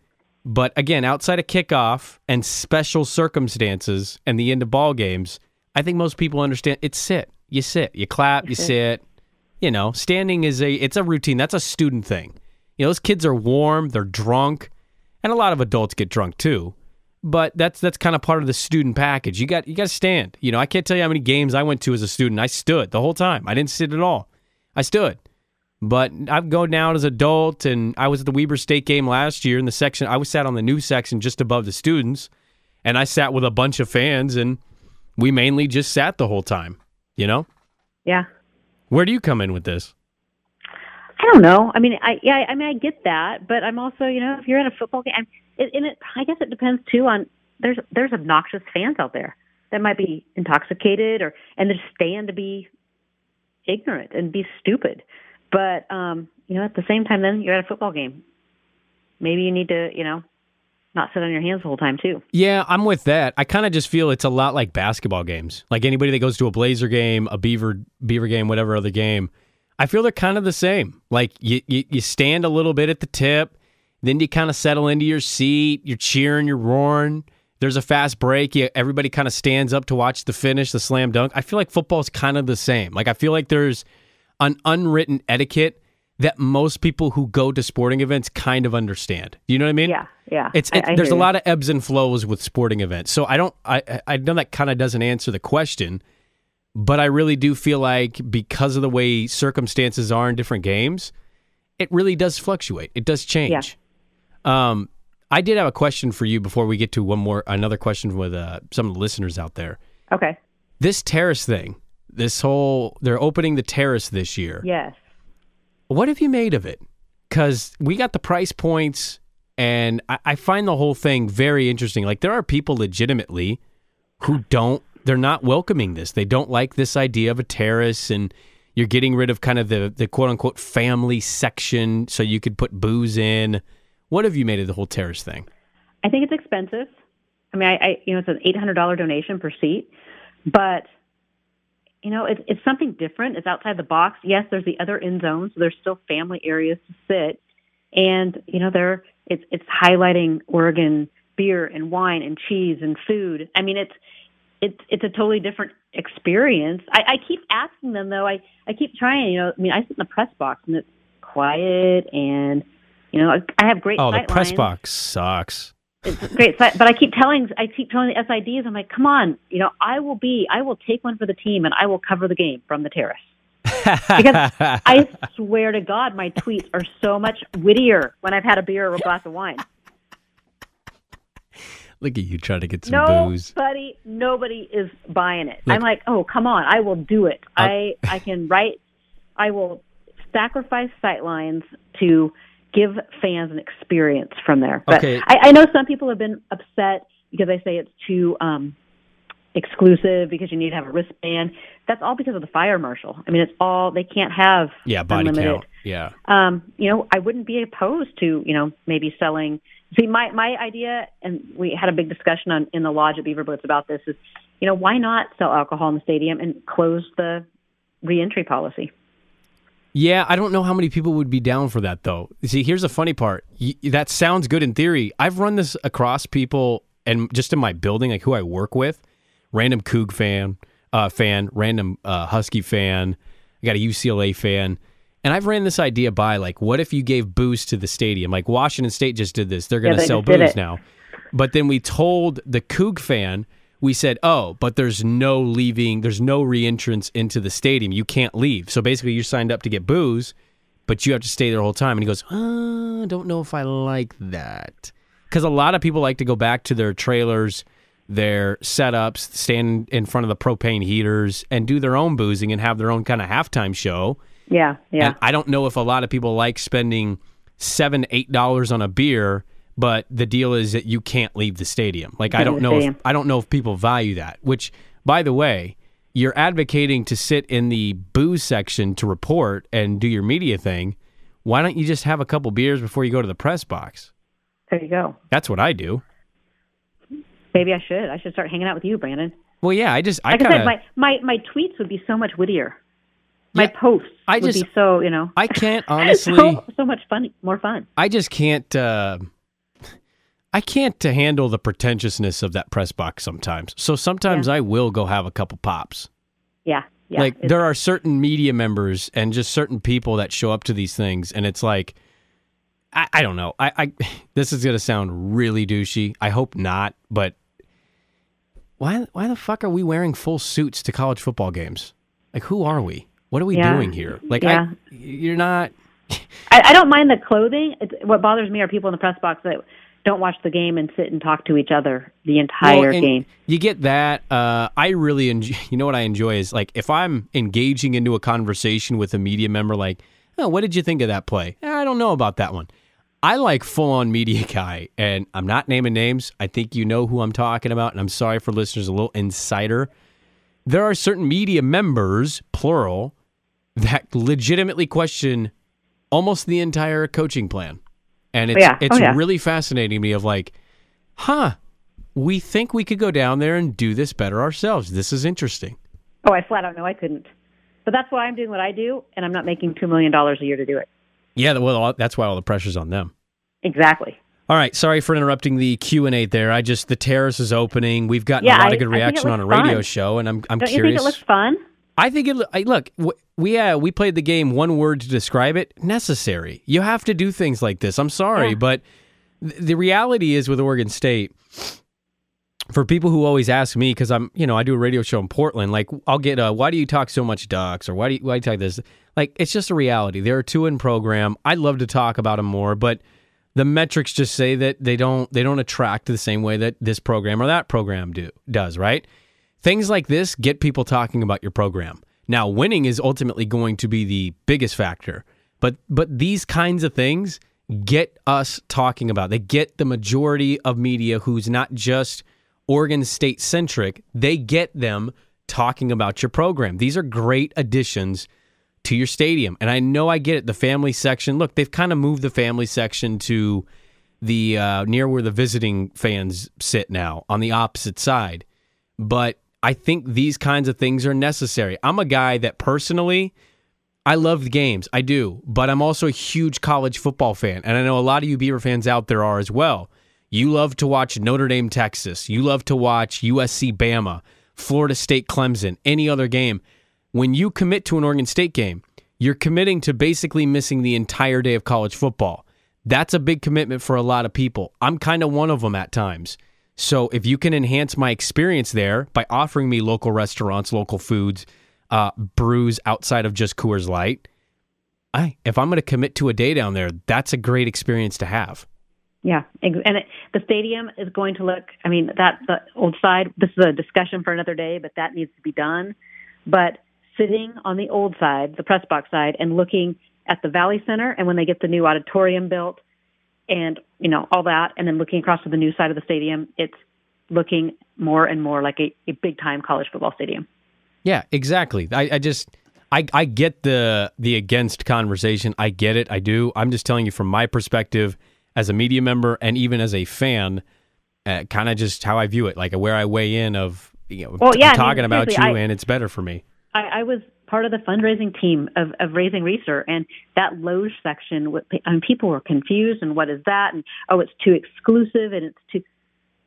But again, outside of kickoff and special circumstances and the end of ball games, I think most people understand it's sit. You sit, you clap, you sit. You know, standing is a it's a routine. That's a student thing. You know, those kids are warm, they're drunk, and a lot of adults get drunk too. But that's that's kind of part of the student package. You got you got to stand. You know, I can't tell you how many games I went to as a student. I stood the whole time. I didn't sit at all. I stood. But I've gone down as an adult, and I was at the Weber State game last year in the section. I was sat on the new section just above the students, and I sat with a bunch of fans, and we mainly just sat the whole time. You know, Yeah. where do you come in with this? I don't know. I mean, I yeah, I mean, I get that, but I'm also, you know, if you're in a football game, I'm, it, and it, I guess it depends too on there's there's obnoxious fans out there that might be intoxicated or and they're just stand to be ignorant and be stupid. But um, you know, at the same time, then you're at a football game. Maybe you need to, you know, not sit on your hands the whole time too. Yeah, I'm with that. I kind of just feel it's a lot like basketball games. Like anybody that goes to a Blazer game, a Beaver Beaver game, whatever other game, I feel they're kind of the same. Like you, you, you stand a little bit at the tip, then you kind of settle into your seat. You're cheering, you're roaring. There's a fast break. You, everybody kind of stands up to watch the finish, the slam dunk. I feel like football is kind of the same. Like I feel like there's an unwritten etiquette that most people who go to sporting events kind of understand. You know what I mean? Yeah, yeah. It's, it's I there's a you. lot of ebbs and flows with sporting events. So I don't I I- I know that kind of doesn't answer the question, but I really do feel like because of the way circumstances are in different games, it really does fluctuate. It does change. Um I did have a question for you before we get to one more another question with uh, some of the listeners out there. Okay. This terrace thing, this whole they're opening the terrace this year. Yes. What have you made of it? Because we got the price points, and I, I find the whole thing very interesting. Like there are people legitimately who don't, they're not welcoming this. They don't like this idea of a terrace, and You're getting rid of kind of the the quote unquote family section, so you could put booze in. What have you made of the whole terrace thing? I think it's expensive. I mean, I, I you know it's an eight hundred dollar donation per seat, but you know it's it's something different. It's outside the box. Yes, there's the other end zone, so there's still family areas to sit, and you know there it's it's highlighting Oregon beer and wine and cheese and food. I mean, it's it's it's a totally different experience. I, I keep asking them though. I I keep trying. You know, I mean, I sit in the press box and it's quiet and you know I, I have great. Oh, the press lines. box sucks. It's great, but I keep telling I keep telling the SIDs, I'm like, come on, you know, I will be, I will take one for the team, and I will cover the game from the terrace. because I swear to God, my tweets are so much wittier when I've had a beer or a glass of wine. Look at you trying to get some booze. Nobody, nobody is buying it. Look- I'm like, oh, come on, I will do it. Uh, I, I can write, I will sacrifice sight lines to give fans an experience from there. But Okay. I, I know some people have been upset because I say it's too um, exclusive because you need to have a wristband. That's all because of the fire marshal. I mean, it's all they can't have Yeah, body unlimited count. Yeah. um, you know, I wouldn't be opposed to, you know, maybe selling. See, my my idea, and we had a big discussion on in the lodge at Beaver Blitz about this. Is, you know, why not sell alcohol in the stadium and close the reentry policy? Yeah, I don't know how many people would be down for that though. See, here's the funny part. Y- that sounds good in theory. I've run this across people and just in my building, like who I work with, random Coug fan, uh, fan, random uh, Husky fan. I got a UCLA fan, and I've ran this idea by like, what if you gave booze to the stadium? Like Washington State just did this. They're going to they sell booze now. But then we told the Coug fan, we said, oh, but there's no leaving, there's no reentrance into the stadium. You can't leave. So basically, you're signed up to get booze, but you have to stay there the whole time. And he goes, uh, I don't know if I like that. Because a lot of people like to go back to their trailers, their setups, stand in front of the propane heaters, and do their own boozing and have their own kind of halftime show. Yeah, yeah. And I don't know if a lot of people like spending seven, eight dollars on a beer, but the deal is that you can't leave the stadium. Like I don't know if. I don't know if people value that. Which, by the way, you're advocating to sit in the booze section to report and do your media thing. Why don't you just have a couple beers before you go to the press box? there you go. That's what I do. Maybe I should. I should start hanging out with you, Brandon. Well, yeah, I just I Like I, kind said, of my, my my tweets would be so much wittier. My Yeah, posts I would just- be so you know I can't honestly. so, so much fun, more fun. I just can't. Uh, I can't to handle the pretentiousness of that press box sometimes. So sometimes I will go have a couple pops. Yeah, yeah. like there are certain media members and just certain people that show up to these things, and it's like, I, I don't know. I, I this is gonna sound really douchey. I hope not, but why why the fuck are we wearing full suits to college football games? Like, who are we? What are we Yeah. doing here? Like, Yeah. I, you're not. I, I don't mind the clothing. It's, what bothers me are people in the press box that don't watch the game and sit and talk to each other the entire Well, game. You get that. Uh, I really enjoy. You know what I enjoy is like if I'm engaging into a conversation with a media member, like, oh, what did you think of that play? "Eh, I don't know about that one. I like full on media guy, and I'm not naming names. I think you know who I'm talking about, and I'm sorry for listeners, a little insider. There are certain media members, plural, that legitimately question almost the entire coaching plan. And it's Yeah. it's Oh, yeah. really fascinating to me of like, huh, we think we could go down there and do this better ourselves. This is interesting. Oh, I flat out know I couldn't. But that's why I'm doing what I do, and I'm not making $2 million a year to do it. Yeah, well, that's why all the pressure's on them. Exactly. All right, sorry for interrupting the Q and A there. I just the terrace is opening. We've gotten Yeah, a lot I- of good I think it reaction on a radio fun. show, and I'm I'm Don't curious. you think it looks fun? I think it. I, look, we uh, we played the game. One word to describe it: necessary. You have to do things like this. I'm sorry, Yeah. but th- the reality is with Oregon State. For people who always ask me, because I'm, you know, I do a radio show in Portland. Like, I'll get, uh, why do you talk so much ducks, or why do you, why do you talk this? Like, it's just a reality. There are a two in program. I'd love to talk about them more, but the metrics just say that they don't, they don't attract the same way that this program or that program do does. Right? Things like this get people talking about your program. Now, winning is ultimately going to be the biggest factor, but but these kinds of things get us talking about. They get the majority of media who's not just Oregon State centric. They get them talking about your program. These are great additions to your stadium. And I know I get it. The family section, look, they've kind of moved the family section to the uh, near where the visiting fans sit now on the opposite side. But I think these kinds of things are necessary. I'm a guy that personally, I love games. I do. But I'm also a huge college football fan. And I know a lot of you Beaver fans out there are as well. You love to watch Notre Dame, Texas. You love to watch USC, Bama, Florida State, Clemson, any other game. When you commit to an Oregon State game, you're committing to basically missing the entire day of college football. That's a big commitment for a lot of people. I'm kind of one of them at times. So if you can enhance my experience there by offering me local restaurants, local foods, uh, brews outside of just Coors Light, I if I'm going to commit to a day down there, that's a great experience to have. Yeah, and it, the stadium is going to look. I mean, that the old side. This is a discussion for another day, but that needs to be done. But sitting on the old side, the press box side, and looking at the Valley Center, and when they get the new auditorium built, and you know all that, and then looking across to the new side of the stadium, it's looking more and more like a, a big time college football stadium. Yeah, exactly. I, I just I, I get the the against conversation. I get it. I do. I'm just telling you from my perspective as a media member and even as a fan, uh, kind of just how I view it, like where I weigh in of you know well, yeah, talking I mean, about you I, and it's better for me. I, I was part of the fundraising team of, of raising Reser and that Loge section, I mean, people were confused, and what is that? And oh, it's too exclusive, and it's too.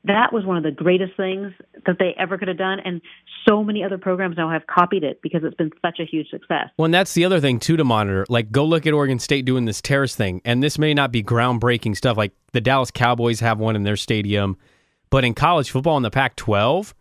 That was one of the greatest things that they ever could have done, and so many other programs now have copied it because it's been such a huge success. Well, and that's the other thing too to monitor. Like, go look at Oregon State doing this terrace thing, and this may not be groundbreaking stuff. Like the Dallas Cowboys have one in their stadium, but in college football in the Pac-12,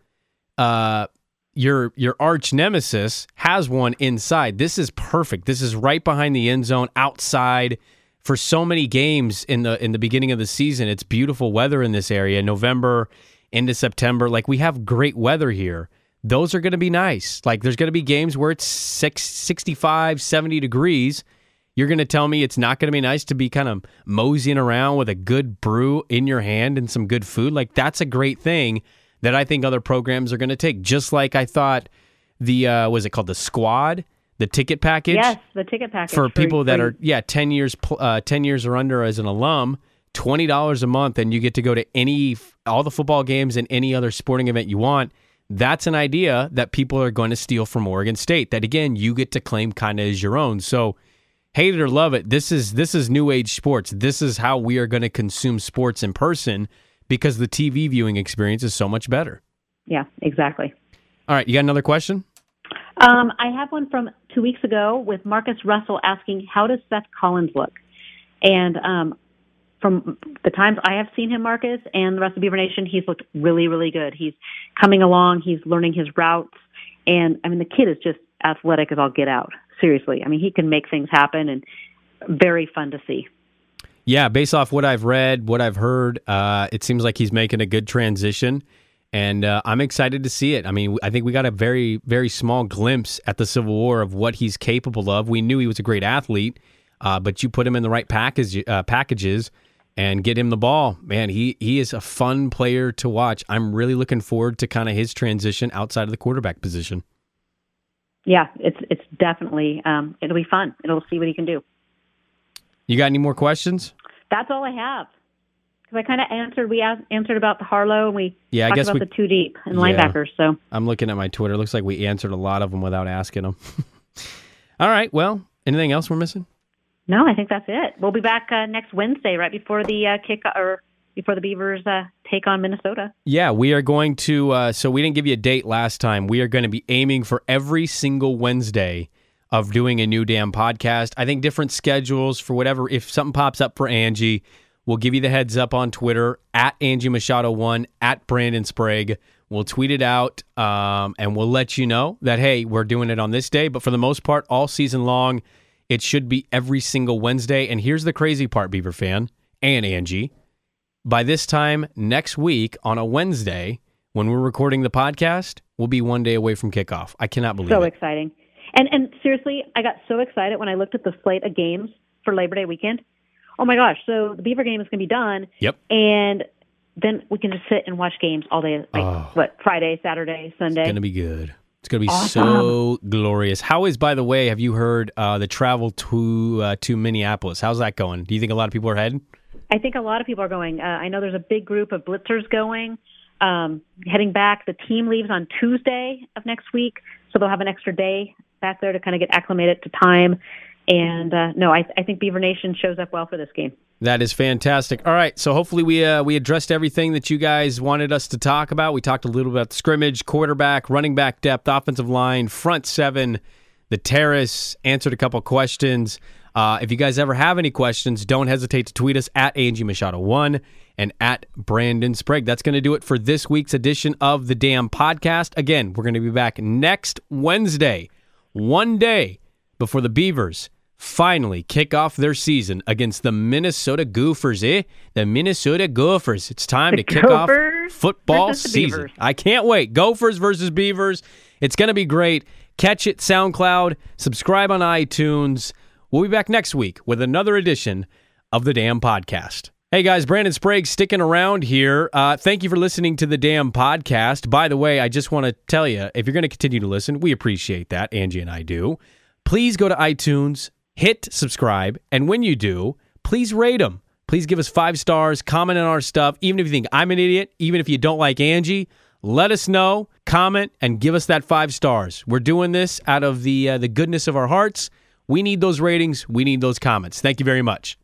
uh, your your arch nemesis has one inside. This is perfect. This is right behind the end zone, outside for so many games in the in the beginning of the season. It's beautiful weather in this area. November into September, like we have great weather here. Those are going to be nice. Like there's going to be games where it's six, 65, 70 degrees. You're going to tell me it's not going to be nice to be kind of moseying around with a good brew in your hand and some good food. Like that's a great thing that I think other programs are going to take. Just like I thought the uh, was it called the squad, the ticket package. Yes, the ticket package for, people that are yeah ten years uh, ten years or under as an alum. Twenty dollars a month, and you get to go to any all the football games and any other sporting event you want. That's an idea that people are going to steal from Oregon State. That again, you get to claim kind of as your own. So, hate it or love it, this is this is new age sports. This is how we are going to consume sports in person because the TV viewing experience is so much better. Yeah, exactly. All right, you got another question? Um, I have one from two weeks ago with Marcus Russell asking, "How does Seth Collins look?" And um, from the times I have seen him, Marcus, and the rest of Beaver Nation, he's looked really, really good. He's coming along. He's learning his routes, and I mean, the kid is just athletic as all get out. Seriously, I mean, he can make things happen, and very fun to see. Yeah, based off what I've read, what I've heard, uh, it seems like he's making a good transition, and uh, I'm excited to see it. I mean, I think we got a very, very small glimpse at the Civil War of what he's capable of. We knew he was a great athlete, uh, but you put him in the right package, uh, packages and get him the ball. Man, he he is a fun player to watch. I'm really looking forward to kind of his transition outside of the quarterback position. Yeah, it's it's definitely um, it'll be fun. It'll see what he can do. You got any more questions? That's all I have. Because I kind of answered, we asked, answered about the Harlow, and we yeah, talked I guess about we, the two deep and yeah. linebackers. So I'm looking at my Twitter. It looks like we answered a lot of them without asking them. all right. Well, anything else we're missing? No, I think that's it. We'll be back uh, next Wednesday, right before the uh, kick or before the Beavers uh, take on Minnesota. Yeah, we are going to. Uh, so we didn't give you a date last time. We are going to be aiming for every single Wednesday of doing a new Dam podcast. I think different schedules for whatever. If something pops up for Angie, we'll give you the heads up on Twitter at Angie Machado one at Brandon Sprague. We'll tweet it out um, and we'll let you know that hey, we're doing it on this day. But for the most part, all season long, it should be every single Wednesday. And here's the crazy part, Beaver fan and Angie. By this time next week on a Wednesday, when we're recording the podcast, we'll be one day away from kickoff. I cannot believe so it. So exciting. And and seriously, I got so excited when I looked at the slate of games for Labor Day weekend. Oh my gosh! So the Beaver game is going to be done. Yep. And then we can just sit and watch games all day. Like Oh. what? Friday, Saturday, Sunday. It's going to be good. It's going to be Awesome. so glorious. How is, by the way, have you heard uh, the travel to uh, to Minneapolis? How's that going? Do you think a lot of people are heading? I think a lot of people are going. Uh, I know there's a big group of blitzers going, um, heading back. The team leaves on Tuesday of next week, so they'll have an extra day back there to kind of get acclimated to time. And uh, no, I, I think Beaver Nation shows up well for this game. That is fantastic. All right, so hopefully we uh, we addressed everything that you guys wanted us to talk about. We talked a little bit about the scrimmage, quarterback, running back depth, offensive line, front seven, the terrace. Answered a couple questions. Uh, if you guys ever have any questions, don't hesitate to tweet us at Angie Machado one and at Brandon Sprague. That's going to do it for this week's edition of the Dam Podcast. Again, we're going to be back next Wednesday, one day before the Beavers finally kick off their season against the Minnesota Gophers, eh? The Minnesota Gophers. It's time The to kick off football season. Beavers. I can't wait. Gophers versus Beavers. It's going to be great. Catch it SoundCloud, subscribe on iTunes. We'll be back next week with another edition of the Dam Podcast. Hey guys, Brandon Sprague sticking around here. Uh, thank you for listening to the Dam Podcast. By the way, I just want to tell you if you're going to continue to listen, we appreciate that. Angie and I do. Please go to iTunes, hit subscribe, and when you do, please rate them. Please give us five stars, comment on our stuff. Even if you think I'm an idiot, even if you don't like Angie, let us know, comment, and give us that five stars. We're doing this out of the uh, the goodness of our hearts. We need those ratings. We need those comments. Thank you very much.